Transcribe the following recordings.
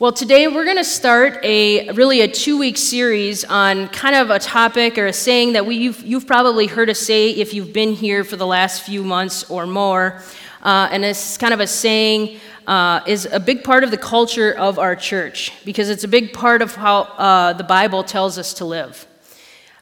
Well, today we're going to start a really a two week series on kind of a topic or a saying that we, you've, you've probably heard us say if you've been here for the last few months or more. Uh, and it's kind of a saying uh, is a big part of the culture of our church because it's a big part of how uh, the Bible tells us to live.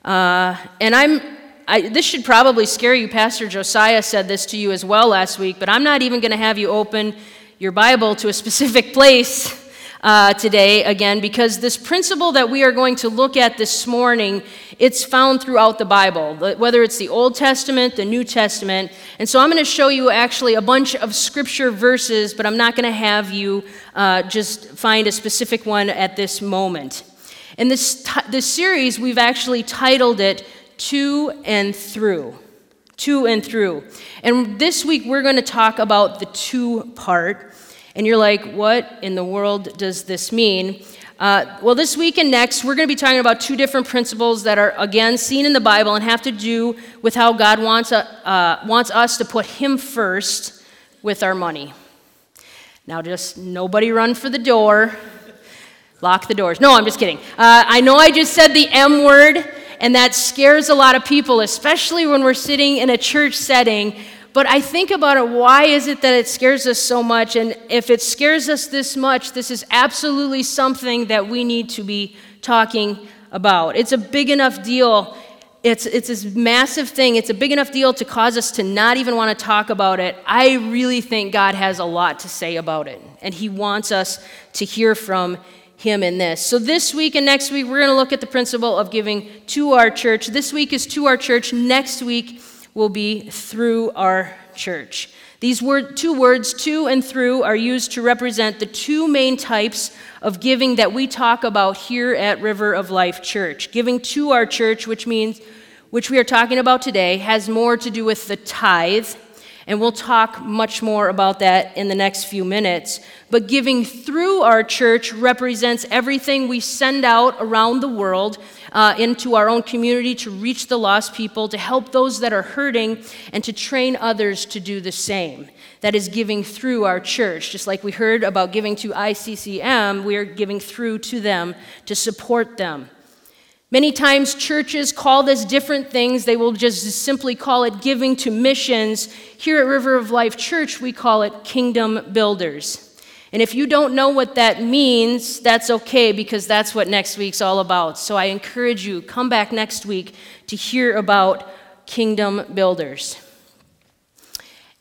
Uh, and I'm I, this should probably scare you. Pastor Josiah said this to you as well last week, but I'm not even going to have you open your Bible to a specific place uh, today again because this principle that we are going to look at this morning it's found throughout the bible whether it's the old testament the new testament. And so i'm going to show you actually a bunch of scripture verses but i'm not going to have you uh, just find a specific one at this moment. In this, t- this series we've actually titled it to and through. To and through. And this week we're going to talk about the two part and you're like, what in the world does this mean? Uh, well, this week and next, we're going to be talking about two different principles that are, again, seen in the Bible and have to do with how God wants, uh, uh, wants us to put Him first with our money. Now, just nobody run for the door. Lock the doors. No, I'm just kidding. Uh, I know I just said the M word, and that scares a lot of people, especially when we're sitting in a church setting but I think about it why is it that it scares us so much? And if it scares us this much, this is absolutely something that we need to be talking about. It's a big enough deal. It's, it's this massive thing. It's a big enough deal to cause us to not even want to talk about it. I really think God has a lot to say about it, and He wants us to hear from Him in this. So, this week and next week, we're going to look at the principle of giving to our church. This week is to our church. Next week will be through our church. These word, two words, to and through, are used to represent the two main types of giving that we talk about here at River of Life Church. Giving to our church, which means, which we are talking about today, has more to do with the tithe and we'll talk much more about that in the next few minutes. But giving through our church represents everything we send out around the world uh, into our own community to reach the lost people, to help those that are hurting, and to train others to do the same. That is giving through our church. Just like we heard about giving to ICCM, we are giving through to them to support them. Many times churches call this different things. They will just simply call it giving to missions. Here at River of Life Church, we call it kingdom builders. And if you don't know what that means, that's okay because that's what next week's all about. So I encourage you, come back next week to hear about kingdom builders.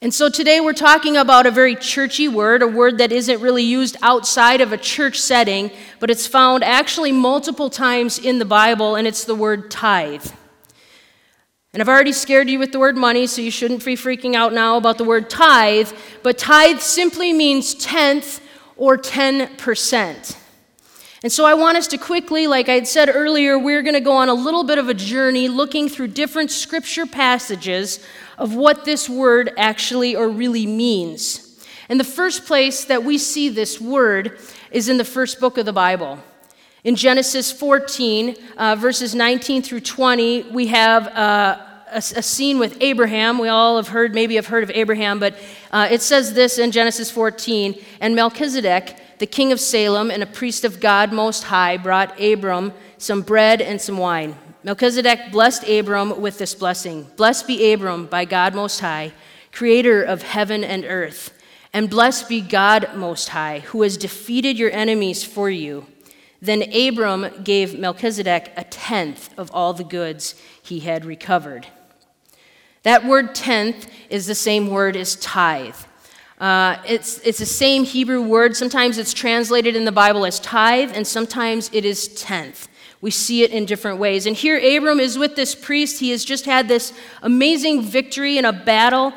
And so today we're talking about a very churchy word, a word that isn't really used outside of a church setting, but it's found actually multiple times in the Bible, and it's the word tithe. And I've already scared you with the word money, so you shouldn't be freaking out now about the word tithe, but tithe simply means tenth or 10%. And so I want us to quickly, like I had said earlier, we're going to go on a little bit of a journey looking through different scripture passages of what this word actually or really means. And the first place that we see this word is in the first book of the Bible. In Genesis 14, uh, verses 19 through 20, we have uh, a, a, scene with Abraham. We all have heard, maybe have heard of Abraham, but uh, it says this in Genesis 14 And Melchizedek, the king of Salem and a priest of God Most High, brought Abram some bread and some wine. Melchizedek blessed Abram with this blessing Blessed be Abram by God Most High, creator of heaven and earth. And blessed be God Most High, who has defeated your enemies for you. Then Abram gave Melchizedek a tenth of all the goods he had recovered. That word tenth is the same word as tithe. Uh, it's, it's the same Hebrew word. Sometimes it's translated in the Bible as tithe, and sometimes it is tenth. We see it in different ways. And here, Abram is with this priest. He has just had this amazing victory in a battle.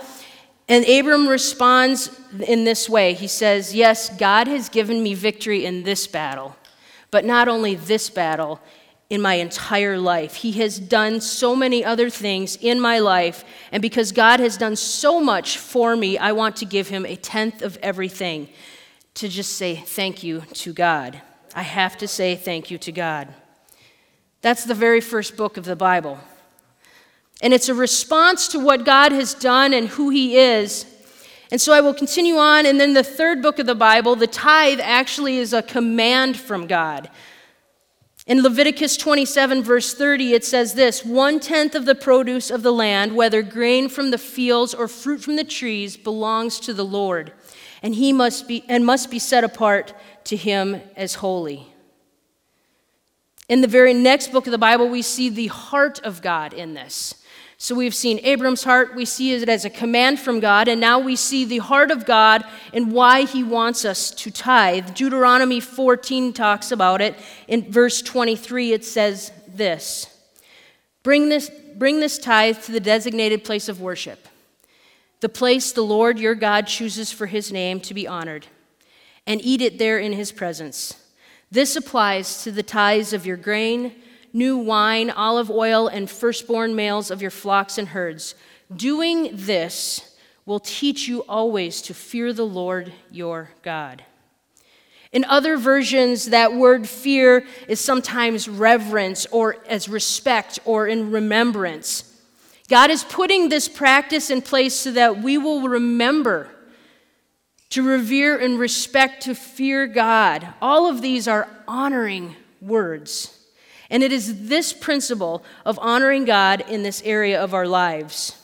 And Abram responds in this way He says, Yes, God has given me victory in this battle, but not only this battle, in my entire life. He has done so many other things in my life, and because God has done so much for me, I want to give him a tenth of everything to just say thank you to God. I have to say thank you to God. That's the very first book of the Bible. And it's a response to what God has done and who He is. And so I will continue on. And then the third book of the Bible, the tithe actually is a command from God. In Leviticus 27, verse 30, it says this One tenth of the produce of the land, whether grain from the fields or fruit from the trees, belongs to the Lord, and he must be, and must be set apart to him as holy. In the very next book of the Bible, we see the heart of God in this. So we've seen Abram's heart, we see it as a command from God, and now we see the heart of God and why he wants us to tithe. Deuteronomy 14 talks about it. In verse 23, it says this Bring this, bring this tithe to the designated place of worship, the place the Lord your God chooses for his name to be honored, and eat it there in his presence. This applies to the tithes of your grain new wine, olive oil, and firstborn males of your flocks and herds. Doing this will teach you always to fear the Lord your God. In other versions, that word fear is sometimes reverence or as respect or in remembrance. God is putting this practice in place so that we will remember to revere and respect, to fear God. All of these are honoring words. And it is this principle of honoring God in this area of our lives.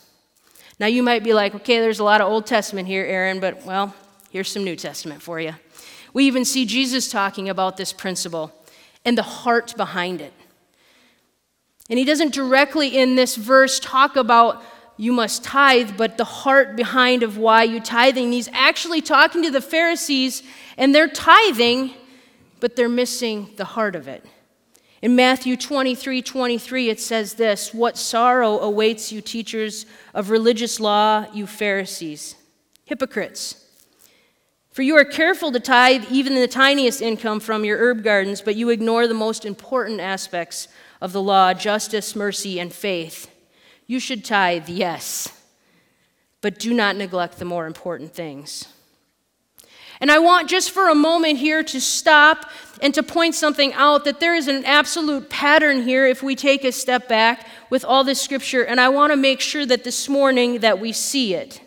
Now, you might be like, okay, there's a lot of Old Testament here, Aaron, but well, here's some New Testament for you. We even see Jesus talking about this principle and the heart behind it. And he doesn't directly in this verse talk about you must tithe, but the heart behind of why you tithing. He's actually talking to the Pharisees, and they're tithing, but they're missing the heart of it. In Matthew 23 23, it says this What sorrow awaits you, teachers of religious law, you Pharisees, hypocrites! For you are careful to tithe even the tiniest income from your herb gardens, but you ignore the most important aspects of the law justice, mercy, and faith. You should tithe, yes, but do not neglect the more important things. And I want just for a moment here to stop and to point something out that there is an absolute pattern here if we take a step back with all this scripture and I want to make sure that this morning that we see it.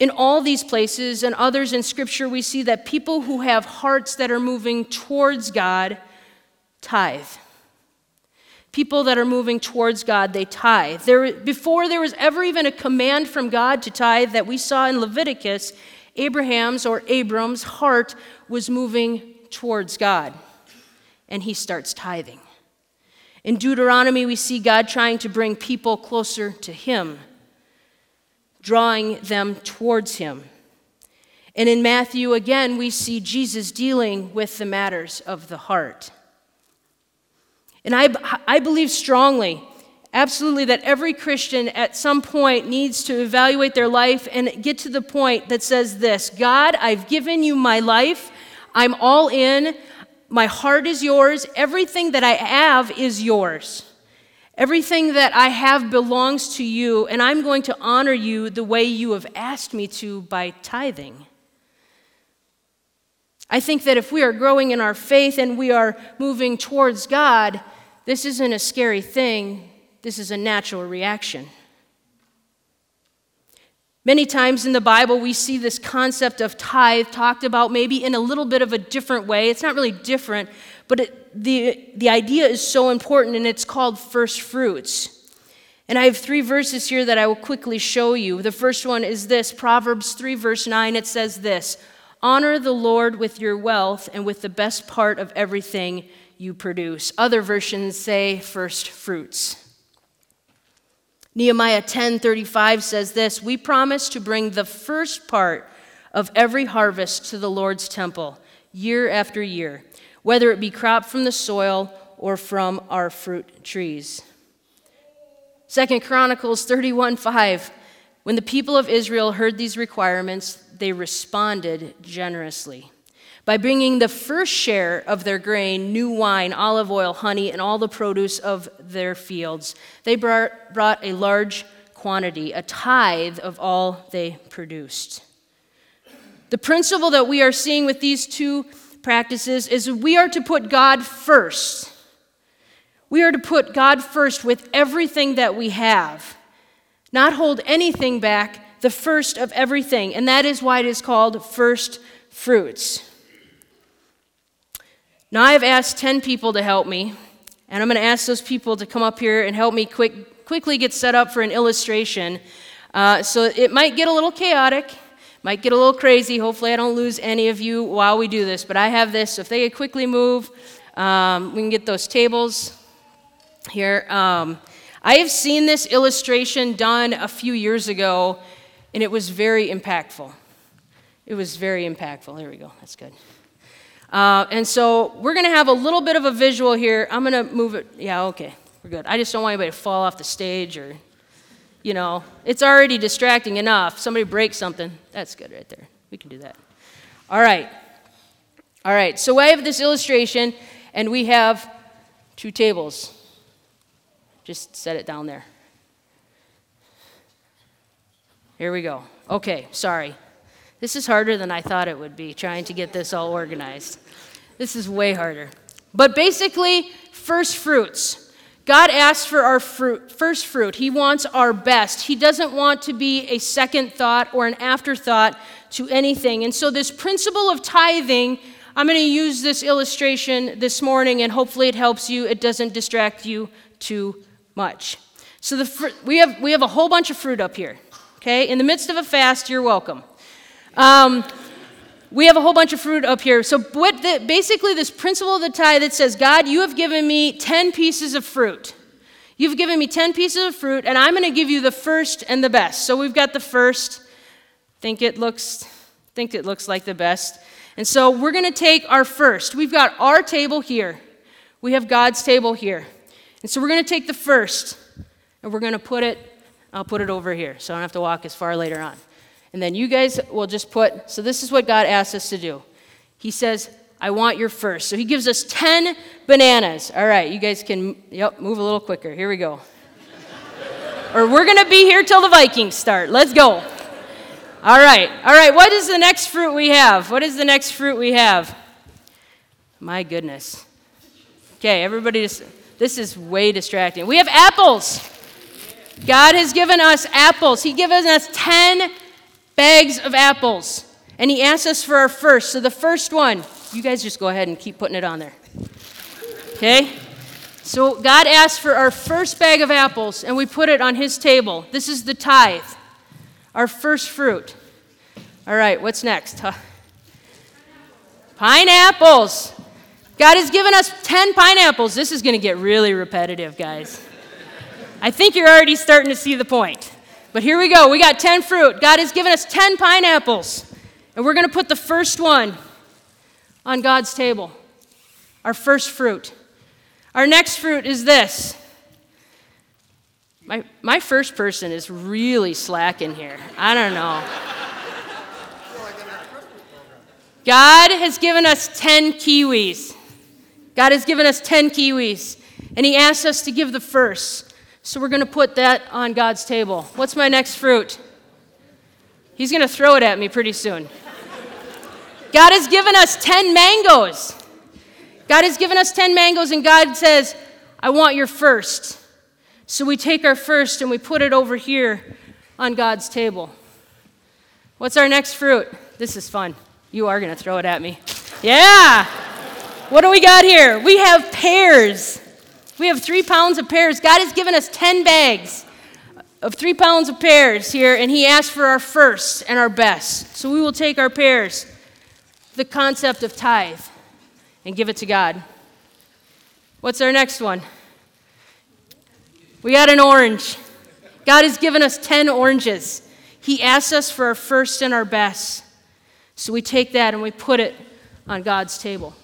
In all these places and others in scripture we see that people who have hearts that are moving towards God tithe. People that are moving towards God, they tithe. There, before there was ever even a command from God to tithe that we saw in Leviticus, Abraham's or Abram's heart was moving towards God, and he starts tithing. In Deuteronomy, we see God trying to bring people closer to him, drawing them towards him. And in Matthew, again, we see Jesus dealing with the matters of the heart. And I, I believe strongly absolutely that every Christian at some point needs to evaluate their life and get to the point that says this God, I've given you my life. I'm all in. My heart is yours. Everything that I have is yours. Everything that I have belongs to you, and I'm going to honor you the way you have asked me to by tithing. I think that if we are growing in our faith and we are moving towards God, this isn't a scary thing. This is a natural reaction. Many times in the Bible, we see this concept of tithe talked about maybe in a little bit of a different way. It's not really different, but it, the, the idea is so important, and it's called first fruits. And I have three verses here that I will quickly show you. The first one is this Proverbs 3, verse 9. It says this Honor the Lord with your wealth and with the best part of everything you produce. Other versions say first fruits. Nehemiah 10:35 says this, "We promise to bring the first part of every harvest to the Lord's temple year after year, whether it be crop from the soil or from our fruit trees." Second Chronicles 31:5 When the people of Israel heard these requirements, they responded generously by bringing the first share of their grain, new wine, olive oil, honey, and all the produce of their fields. They brought, brought a large quantity, a tithe of all they produced. The principle that we are seeing with these two practices is we are to put God first. We are to put God first with everything that we have, not hold anything back the first of everything, and that is why it is called first fruits. Now, I've asked 10 people to help me, and I'm going to ask those people to come up here and help me quick, quickly get set up for an illustration. Uh, so it might get a little chaotic, might get a little crazy. Hopefully, I don't lose any of you while we do this, but I have this. So if they could quickly move, um, we can get those tables here. Um, I have seen this illustration done a few years ago, and it was very impactful. It was very impactful. There we go. That's good. Uh, and so we're going to have a little bit of a visual here. I'm going to move it. Yeah, okay. We're good. I just don't want anybody to fall off the stage or, you know, it's already distracting enough. Somebody breaks something. That's good right there. We can do that. All right. All right. So I have this illustration, and we have two tables. Just set it down there. Here we go. Okay, sorry. This is harder than I thought it would be, trying to get this all organized. This is way harder. But basically, first fruits. God asks for our fruit, first fruit. He wants our best. He doesn't want to be a second thought or an afterthought to anything. And so, this principle of tithing, I'm going to use this illustration this morning, and hopefully, it helps you. It doesn't distract you too much. So, the fr- we, have, we have a whole bunch of fruit up here. Okay? In the midst of a fast, you're welcome. Um, we have a whole bunch of fruit up here. So, what the, basically, this principle of the tithe that says, God, you have given me 10 pieces of fruit. You've given me 10 pieces of fruit, and I'm going to give you the first and the best. So, we've got the first. Think it looks, think it looks like the best. And so, we're going to take our first. We've got our table here, we have God's table here. And so, we're going to take the first, and we're going to put it, I'll put it over here, so I don't have to walk as far later on. And then you guys will just put, so this is what God asks us to do. He says, I want your first. So he gives us 10 bananas. All right, you guys can, yep, move a little quicker. Here we go. or we're going to be here till the Vikings start. Let's go. All right, all right, what is the next fruit we have? What is the next fruit we have? My goodness. Okay, everybody, just, this is way distracting. We have apples. God has given us apples. He given us 10 bags of apples. And he asks us for our first. So the first one, you guys just go ahead and keep putting it on there. Okay? So God asked for our first bag of apples, and we put it on his table. This is the tithe, our first fruit. All right, what's next? Huh? Pineapples. God has given us 10 pineapples. This is going to get really repetitive, guys. I think you're already starting to see the point. But here we go. We got 10 fruit. God has given us 10 pineapples. And we're going to put the first one on God's table. Our first fruit. Our next fruit is this. My, my first person is really slacking here. I don't know. God has given us 10 kiwis. God has given us 10 kiwis. And He asked us to give the first. So we're going to put that on God's table. What's my next fruit? He's going to throw it at me pretty soon. God has given us 10 mangoes. God has given us 10 mangoes, and God says, I want your first. So we take our first and we put it over here on God's table. What's our next fruit? This is fun. You are going to throw it at me. Yeah. What do we got here? We have pears. We have three pounds of pears. God has given us 10 bags of three pounds of pears here, and He asked for our first and our best. So we will take our pears, the concept of tithe, and give it to God. What's our next one? We got an orange. God has given us 10 oranges. He asks us for our first and our best. So we take that and we put it on God's table.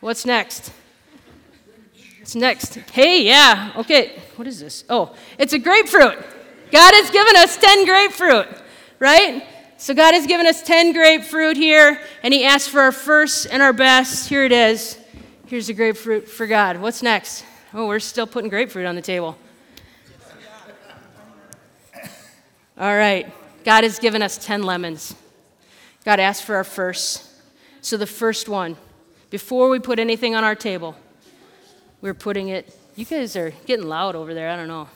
What's next? What's next? Hey, yeah, okay. What is this? Oh, it's a grapefruit. God has given us 10 grapefruit, right? So God has given us 10 grapefruit here, and He asked for our first and our best. Here it is. Here's a grapefruit for God. What's next? Oh, we're still putting grapefruit on the table. All right. God has given us 10 lemons. God asked for our first. So the first one, before we put anything on our table, we're putting it, you guys are getting loud over there, I don't know.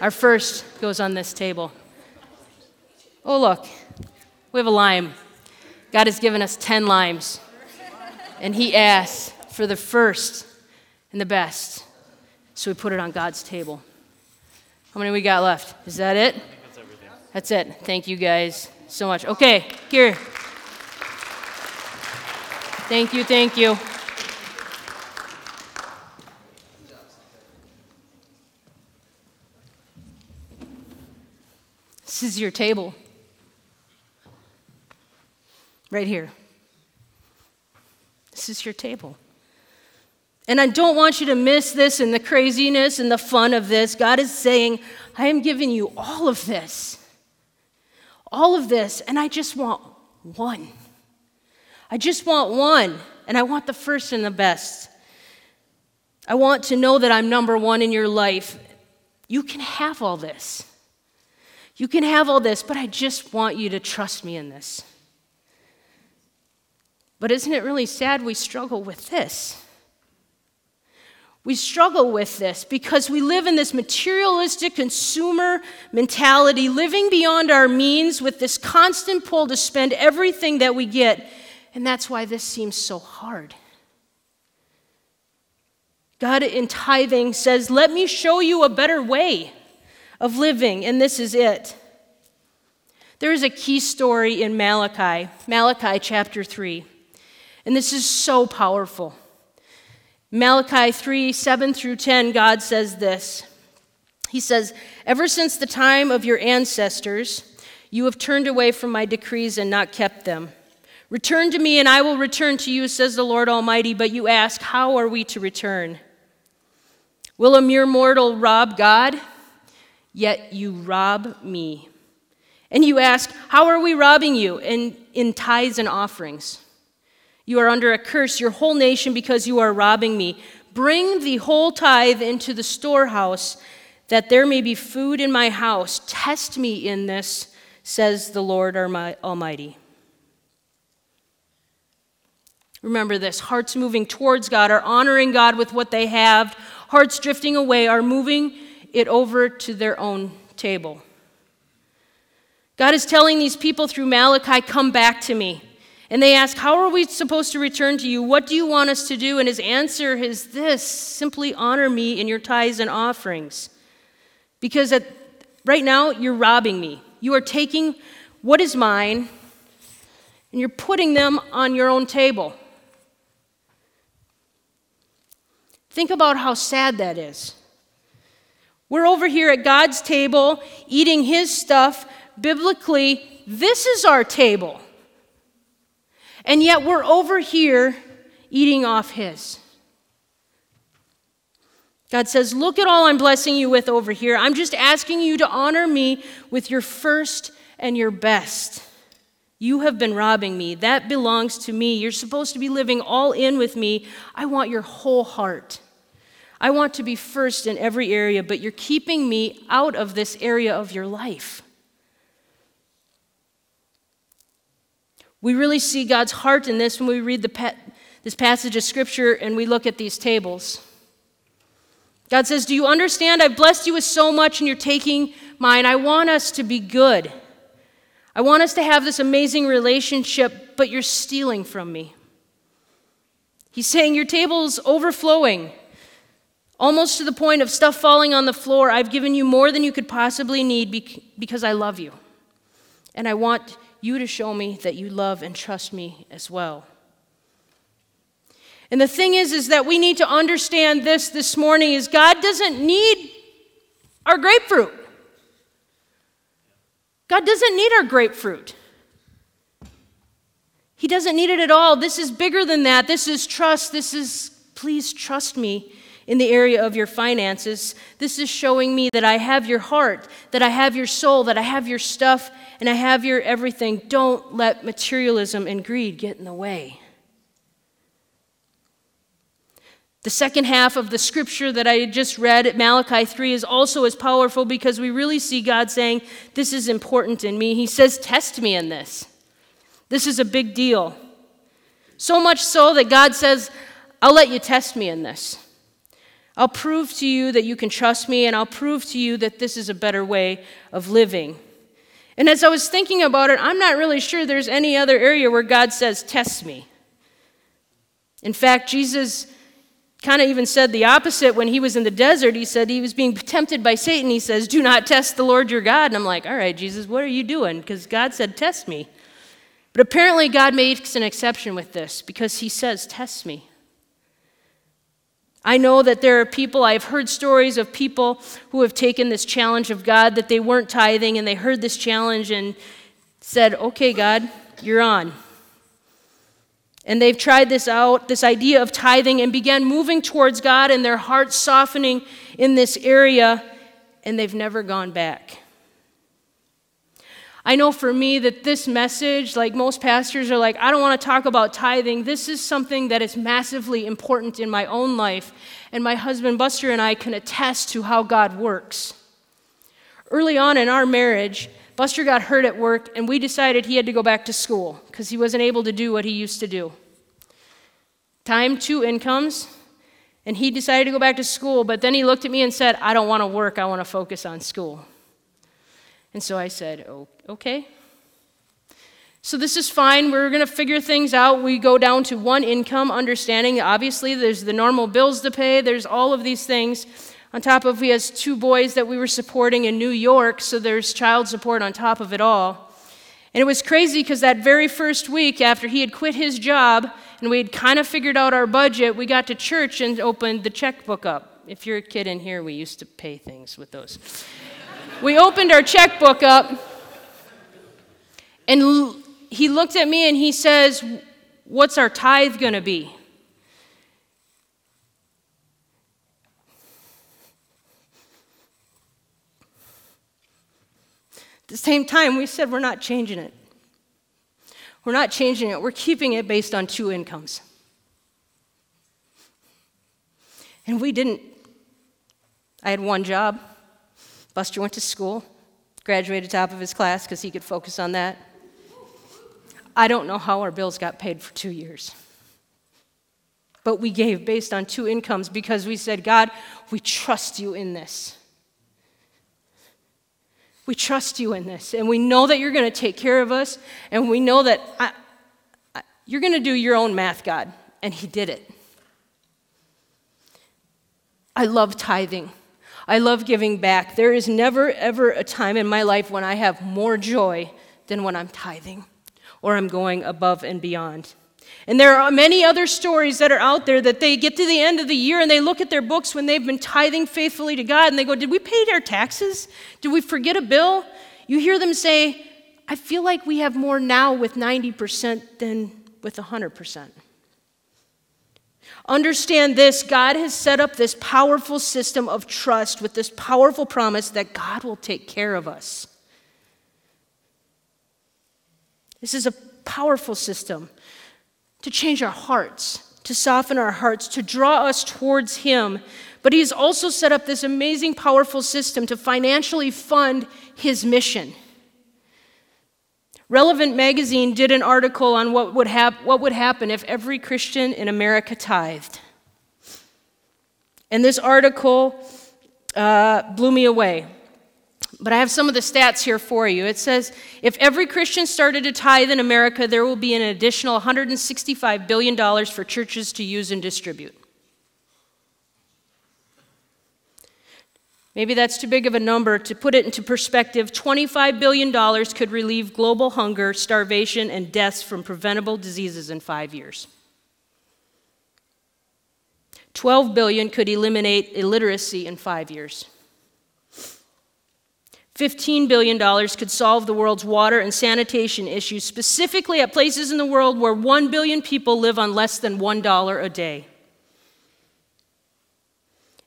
Our first goes on this table. Oh, look, we have a lime. God has given us 10 limes. And He asks for the first and the best. So we put it on God's table. How many we got left? Is that it? That's everything. That's it. Thank you guys so much. Okay, here. Thank you, thank you. This is your table. Right here. This is your table. And I don't want you to miss this and the craziness and the fun of this. God is saying, I am giving you all of this. All of this, and I just want one. I just want one, and I want the first and the best. I want to know that I'm number one in your life. You can have all this. You can have all this, but I just want you to trust me in this. But isn't it really sad we struggle with this? We struggle with this because we live in this materialistic consumer mentality, living beyond our means with this constant pull to spend everything that we get. And that's why this seems so hard. God in tithing says, Let me show you a better way of living, and this is it. There is a key story in Malachi, Malachi chapter 3, and this is so powerful. Malachi 3 7 through 10, God says this. He says, Ever since the time of your ancestors, you have turned away from my decrees and not kept them. Return to me, and I will return to you, says the Lord Almighty. But you ask, How are we to return? Will a mere mortal rob God? Yet you rob me. And you ask, How are we robbing you? In, in tithes and offerings. You are under a curse, your whole nation, because you are robbing me. Bring the whole tithe into the storehouse, that there may be food in my house. Test me in this, says the Lord Almighty. Remember this hearts moving towards God are honoring God with what they have, hearts drifting away are moving it over to their own table. God is telling these people through Malachi, Come back to me. And they ask, How are we supposed to return to you? What do you want us to do? And his answer is this simply honor me in your tithes and offerings. Because at, right now, you're robbing me. You are taking what is mine and you're putting them on your own table. Think about how sad that is. We're over here at God's table eating His stuff. Biblically, this is our table. And yet we're over here eating off His. God says, Look at all I'm blessing you with over here. I'm just asking you to honor me with your first and your best. You have been robbing me. That belongs to me. You're supposed to be living all in with me. I want your whole heart. I want to be first in every area, but you're keeping me out of this area of your life. We really see God's heart in this when we read the this passage of Scripture and we look at these tables. God says, Do you understand? I've blessed you with so much and you're taking mine. I want us to be good. I want us to have this amazing relationship, but you're stealing from me. He's saying, Your table's overflowing, almost to the point of stuff falling on the floor. I've given you more than you could possibly need because I love you. And I want you to show me that you love and trust me as well. And the thing is is that we need to understand this this morning is God doesn't need our grapefruit. God doesn't need our grapefruit. He doesn't need it at all. This is bigger than that. This is trust. This is please trust me in the area of your finances. This is showing me that I have your heart, that I have your soul, that I have your stuff, and I have your everything. Don't let materialism and greed get in the way. The second half of the scripture that I just read at Malachi 3 is also as powerful because we really see God saying, This is important in me. He says, Test me in this. This is a big deal. So much so that God says, I'll let you test me in this. I'll prove to you that you can trust me, and I'll prove to you that this is a better way of living. And as I was thinking about it, I'm not really sure there's any other area where God says, Test me. In fact, Jesus kind of even said the opposite when he was in the desert. He said he was being tempted by Satan. He says, Do not test the Lord your God. And I'm like, All right, Jesus, what are you doing? Because God said, Test me. But apparently, God makes an exception with this because he says, Test me. I know that there are people, I've heard stories of people who have taken this challenge of God that they weren't tithing and they heard this challenge and said, Okay, God, you're on. And they've tried this out, this idea of tithing, and began moving towards God and their hearts softening in this area, and they've never gone back. I know for me that this message, like most pastors are like, I don't want to talk about tithing. This is something that is massively important in my own life. And my husband Buster and I can attest to how God works. Early on in our marriage, Buster got hurt at work, and we decided he had to go back to school because he wasn't able to do what he used to do. Time, two incomes, and he decided to go back to school, but then he looked at me and said, I don't want to work, I want to focus on school. And so I said, oh, okay. So this is fine. We're going to figure things out. We go down to one income, understanding obviously there's the normal bills to pay, there's all of these things. On top of, he has two boys that we were supporting in New York, so there's child support on top of it all. And it was crazy because that very first week after he had quit his job and we had kind of figured out our budget, we got to church and opened the checkbook up. If you're a kid in here, we used to pay things with those. We opened our checkbook up, and he looked at me and he says, What's our tithe going to be? At the same time, we said we're not changing it. We're not changing it, we're keeping it based on two incomes. And we didn't. I had one job. Buster went to school, graduated top of his class because he could focus on that. I don't know how our bills got paid for two years. But we gave based on two incomes because we said, God, we trust you in this. We trust you in this, and we know that you're going to take care of us, and we know that I, I, you're going to do your own math, God. And He did it. I love tithing. I love giving back. There is never, ever a time in my life when I have more joy than when I'm tithing or I'm going above and beyond. And there are many other stories that are out there that they get to the end of the year and they look at their books when they've been tithing faithfully to God and they go, Did we pay our taxes? Did we forget a bill? You hear them say, I feel like we have more now with 90% than with 100%. Understand this God has set up this powerful system of trust with this powerful promise that God will take care of us. This is a powerful system to change our hearts, to soften our hearts, to draw us towards Him. But He has also set up this amazing, powerful system to financially fund His mission. Relevant Magazine did an article on what would, hap- what would happen if every Christian in America tithed. And this article uh, blew me away. But I have some of the stats here for you. It says if every Christian started to tithe in America, there will be an additional $165 billion for churches to use and distribute. Maybe that's too big of a number. To put it into perspective, $25 billion could relieve global hunger, starvation, and deaths from preventable diseases in five years. 12 billion could eliminate illiteracy in five years. $15 billion could solve the world's water and sanitation issues, specifically at places in the world where 1 billion people live on less than $1 a day.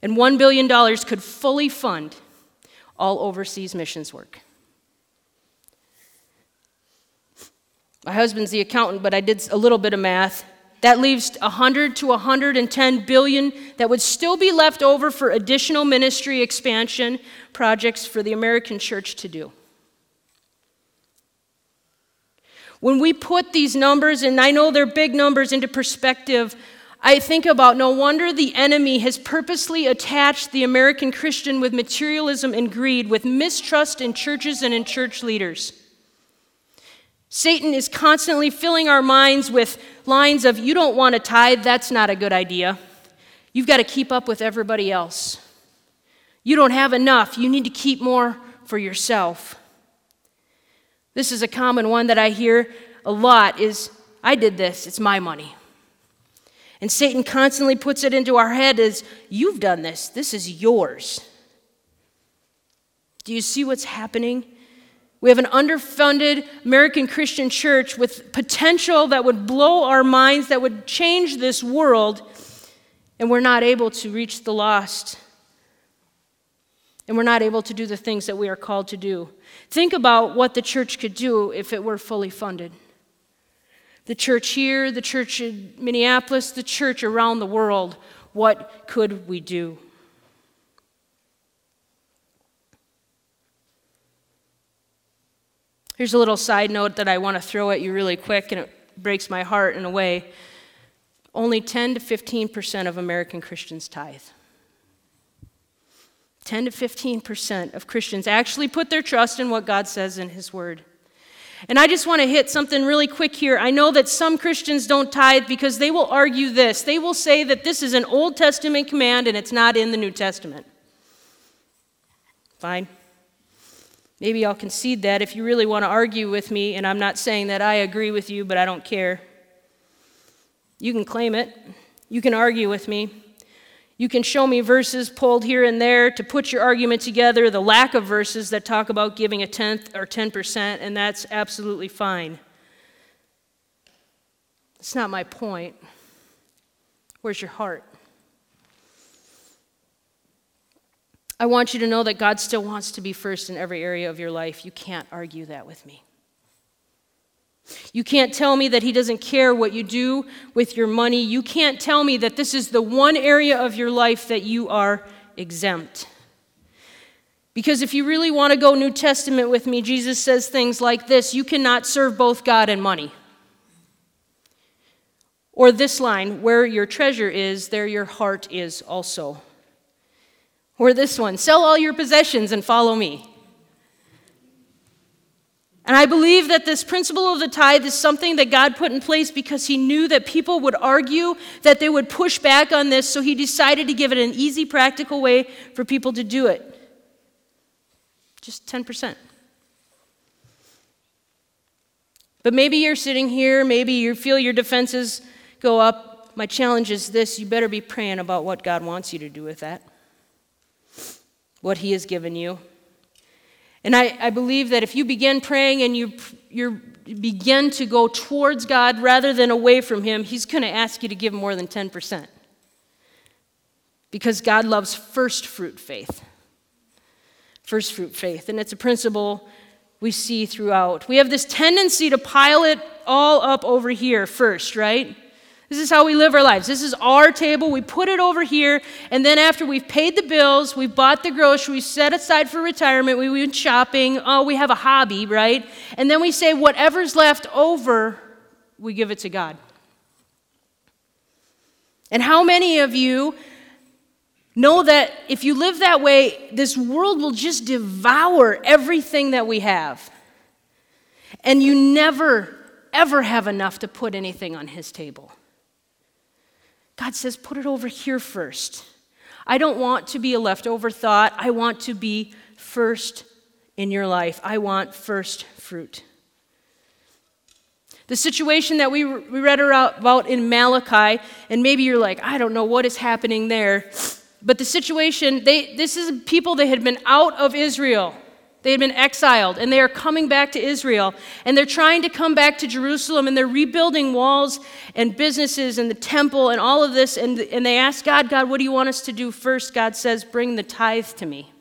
And $1 billion could fully fund all overseas missions work. My husband's the accountant, but I did a little bit of math. That leaves 100 to 110 billion that would still be left over for additional ministry expansion projects for the American church to do. When we put these numbers, and I know they're big numbers, into perspective, I think about no wonder the enemy has purposely attached the American Christian with materialism and greed, with mistrust in churches and in church leaders. Satan is constantly filling our minds with lines of, you don't want to tithe, that's not a good idea. You've got to keep up with everybody else. You don't have enough, you need to keep more for yourself. This is a common one that I hear a lot is I did this, it's my money. And Satan constantly puts it into our head as you've done this, this is yours. Do you see what's happening? We have an underfunded American Christian church with potential that would blow our minds, that would change this world, and we're not able to reach the lost. And we're not able to do the things that we are called to do. Think about what the church could do if it were fully funded. The church here, the church in Minneapolis, the church around the world, what could we do? Here's a little side note that I want to throw at you really quick, and it breaks my heart in a way. Only 10 to 15% of American Christians tithe. 10 to 15% of Christians actually put their trust in what God says in His Word. And I just want to hit something really quick here. I know that some Christians don't tithe because they will argue this. They will say that this is an Old Testament command and it's not in the New Testament. Fine. Maybe I'll concede that if you really want to argue with me, and I'm not saying that I agree with you, but I don't care. You can claim it, you can argue with me. You can show me verses pulled here and there to put your argument together, the lack of verses that talk about giving a tenth or 10%, and that's absolutely fine. It's not my point. Where's your heart? I want you to know that God still wants to be first in every area of your life. You can't argue that with me. You can't tell me that He doesn't care what you do with your money. You can't tell me that this is the one area of your life that you are exempt. Because if you really want to go New Testament with me, Jesus says things like this You cannot serve both God and money. Or this line, where your treasure is, there your heart is also. Or this one sell all your possessions and follow me. And I believe that this principle of the tithe is something that God put in place because He knew that people would argue, that they would push back on this, so He decided to give it an easy, practical way for people to do it. Just 10%. But maybe you're sitting here, maybe you feel your defenses go up. My challenge is this you better be praying about what God wants you to do with that what He has given you. And I, I believe that if you begin praying and you, you begin to go towards God rather than away from Him, He's going to ask you to give more than 10%. Because God loves first fruit faith. First fruit faith. And it's a principle we see throughout. We have this tendency to pile it all up over here first, right? This is how we live our lives. This is our table. We put it over here. And then after we've paid the bills, we've bought the groceries, set aside for retirement, we went shopping. Oh, we have a hobby, right? And then we say, whatever's left over, we give it to God. And how many of you know that if you live that way, this world will just devour everything that we have? And you never, ever have enough to put anything on His table. God says, put it over here first. I don't want to be a leftover thought. I want to be first in your life. I want first fruit. The situation that we, we read about in Malachi, and maybe you're like, I don't know what is happening there. But the situation, they, this is people that had been out of Israel. They had been exiled and they are coming back to Israel. And they're trying to come back to Jerusalem and they're rebuilding walls and businesses and the temple and all of this. And, and they ask God, God, what do you want us to do first? God says, bring the tithe to me.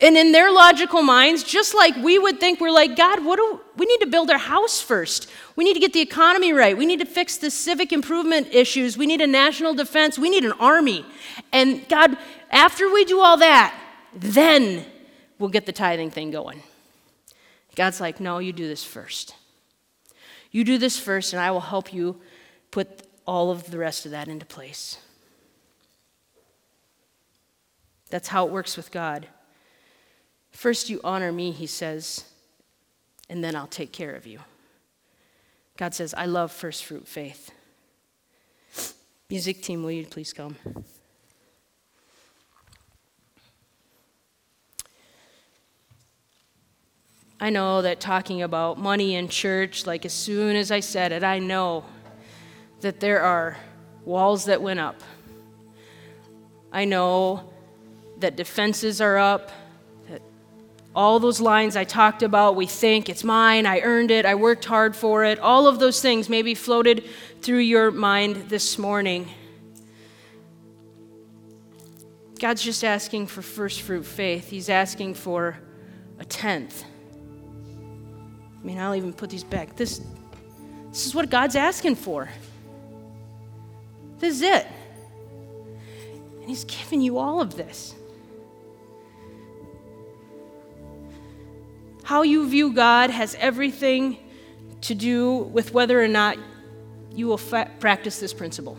And in their logical minds, just like we would think, we're like, God, what do we need to build our house first? We need to get the economy right. We need to fix the civic improvement issues. We need a national defense. We need an army. And God, after we do all that, then we'll get the tithing thing going. God's like, no, you do this first. You do this first, and I will help you put all of the rest of that into place. That's how it works with God. First, you honor me, he says, and then I'll take care of you. God says, I love first fruit faith. Music team, will you please come? I know that talking about money in church, like as soon as I said it, I know that there are walls that went up. I know that defenses are up, that all those lines I talked about, we think it's mine, I earned it, I worked hard for it, all of those things maybe floated through your mind this morning. God's just asking for first fruit faith. He's asking for a tenth. I mean, I'll even put these back. This, this is what God's asking for. This is it. And He's giving you all of this. How you view God has everything to do with whether or not you will fa- practice this principle.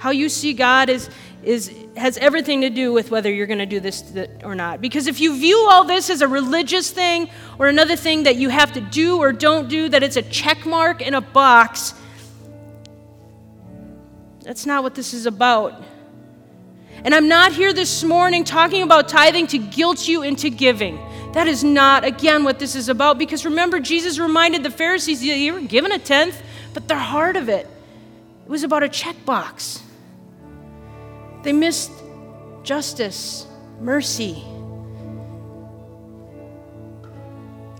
How you see God is, is, has everything to do with whether you're going to do this or not. Because if you view all this as a religious thing or another thing that you have to do or don't do, that it's a check mark in a box, that's not what this is about. And I'm not here this morning talking about tithing to guilt you into giving. That is not, again, what this is about. Because remember, Jesus reminded the Pharisees, you were given a tenth, but the heart of it, it was about a checkbox. They missed justice, mercy.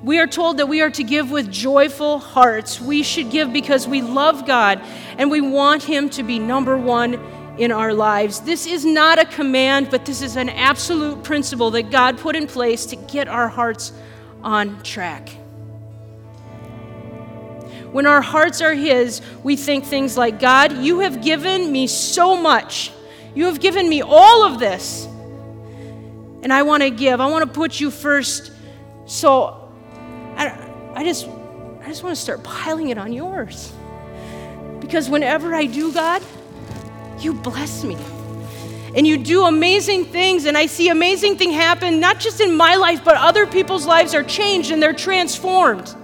We are told that we are to give with joyful hearts. We should give because we love God and we want Him to be number one in our lives. This is not a command, but this is an absolute principle that God put in place to get our hearts on track. When our hearts are His, we think things like God, you have given me so much. You have given me all of this. And I want to give. I want to put you first. So I, I just I just want to start piling it on yours. Because whenever I do, God, you bless me. And you do amazing things, and I see amazing things happen, not just in my life, but other people's lives are changed and they're transformed.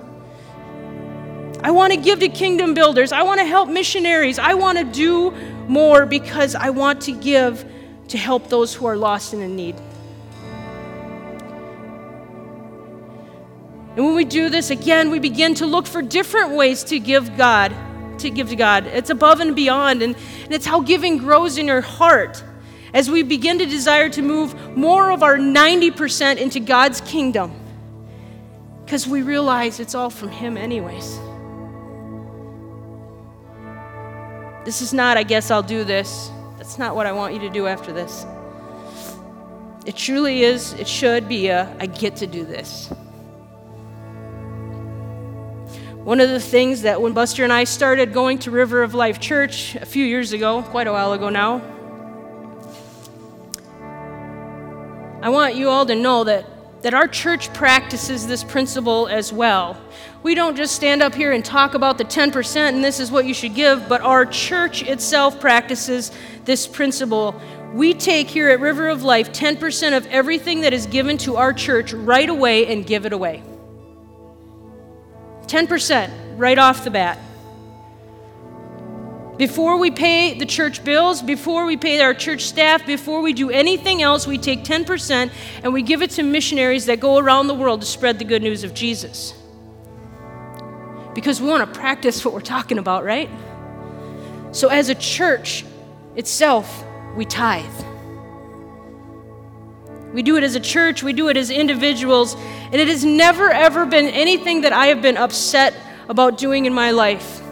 I want to give to kingdom builders. I want to help missionaries. I want to do more because I want to give to help those who are lost and in need. And when we do this, again, we begin to look for different ways to give God, to give to God. It's above and beyond, and, and it's how giving grows in your heart as we begin to desire to move more of our 90% into God's kingdom because we realize it's all from Him, anyways. This is not, I guess I'll do this. That's not what I want you to do after this. It truly is, it should be a, I get to do this. One of the things that when Buster and I started going to River of Life Church a few years ago, quite a while ago now, I want you all to know that, that our church practices this principle as well. We don't just stand up here and talk about the 10% and this is what you should give, but our church itself practices this principle. We take here at River of Life 10% of everything that is given to our church right away and give it away. 10% right off the bat. Before we pay the church bills, before we pay our church staff, before we do anything else, we take 10% and we give it to missionaries that go around the world to spread the good news of Jesus because we want to practice what we're talking about, right? So, as a church itself, we tithe. We do it as a church, we do it as individuals, and it has never, ever been anything that I have been upset about doing in my life.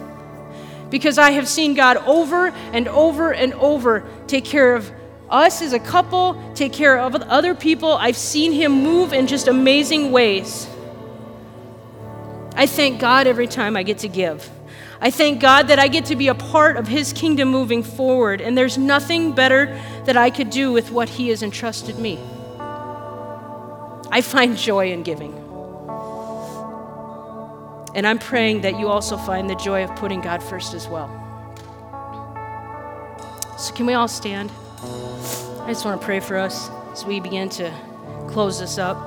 Because I have seen God over and over and over take care of us as a couple, take care of other people. I've seen Him move in just amazing ways. I thank God every time I get to give. I thank God that I get to be a part of His kingdom moving forward, and there's nothing better that I could do with what He has entrusted me. I find joy in giving. And I'm praying that you also find the joy of putting God first as well. So, can we all stand? I just want to pray for us as we begin to close this up.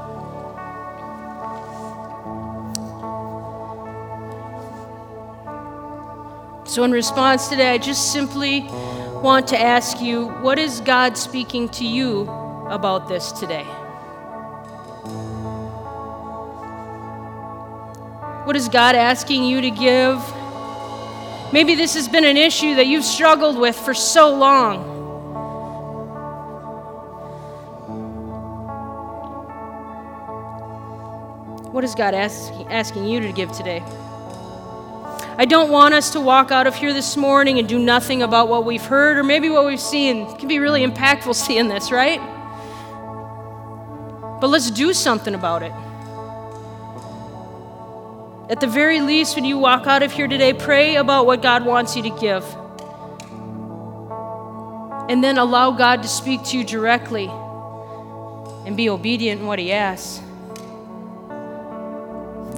So, in response today, I just simply want to ask you what is God speaking to you about this today? What is God asking you to give? Maybe this has been an issue that you've struggled with for so long. What is God ask, asking you to give today? I don't want us to walk out of here this morning and do nothing about what we've heard or maybe what we've seen. It can be really impactful seeing this, right? But let's do something about it. At the very least, when you walk out of here today, pray about what God wants you to give. And then allow God to speak to you directly and be obedient in what He asks.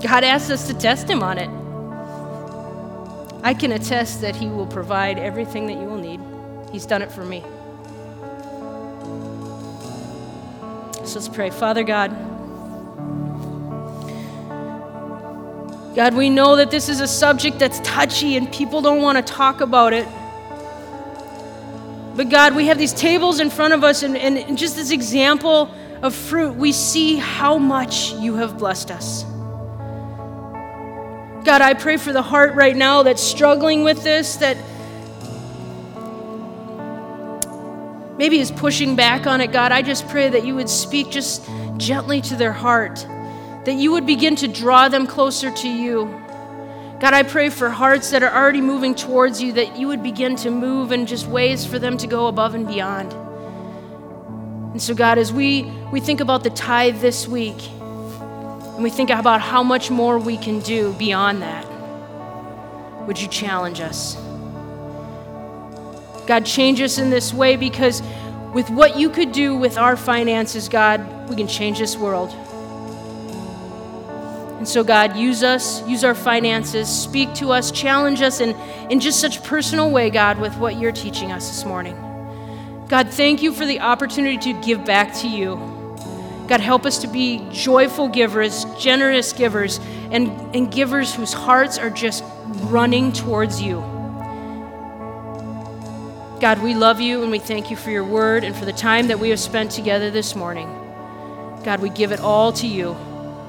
God asks us to test Him on it. I can attest that He will provide everything that you will need. He's done it for me. So let's pray. Father God, God, we know that this is a subject that's touchy and people don't want to talk about it. But God, we have these tables in front of us, and, and just this example of fruit, we see how much you have blessed us. God, I pray for the heart right now that's struggling with this, that maybe is pushing back on it. God, I just pray that you would speak just gently to their heart that you would begin to draw them closer to you. God, I pray for hearts that are already moving towards you, that you would begin to move in just ways for them to go above and beyond. And so, God, as we, we think about the tithe this week, and we think about how much more we can do beyond that, would you challenge us? God, change us in this way because with what you could do with our finances, God, we can change this world. And so, God, use us, use our finances, speak to us, challenge us in, in just such a personal way, God, with what you're teaching us this morning. God, thank you for the opportunity to give back to you. God, help us to be joyful givers, generous givers, and, and givers whose hearts are just running towards you. God, we love you and we thank you for your word and for the time that we have spent together this morning. God, we give it all to you.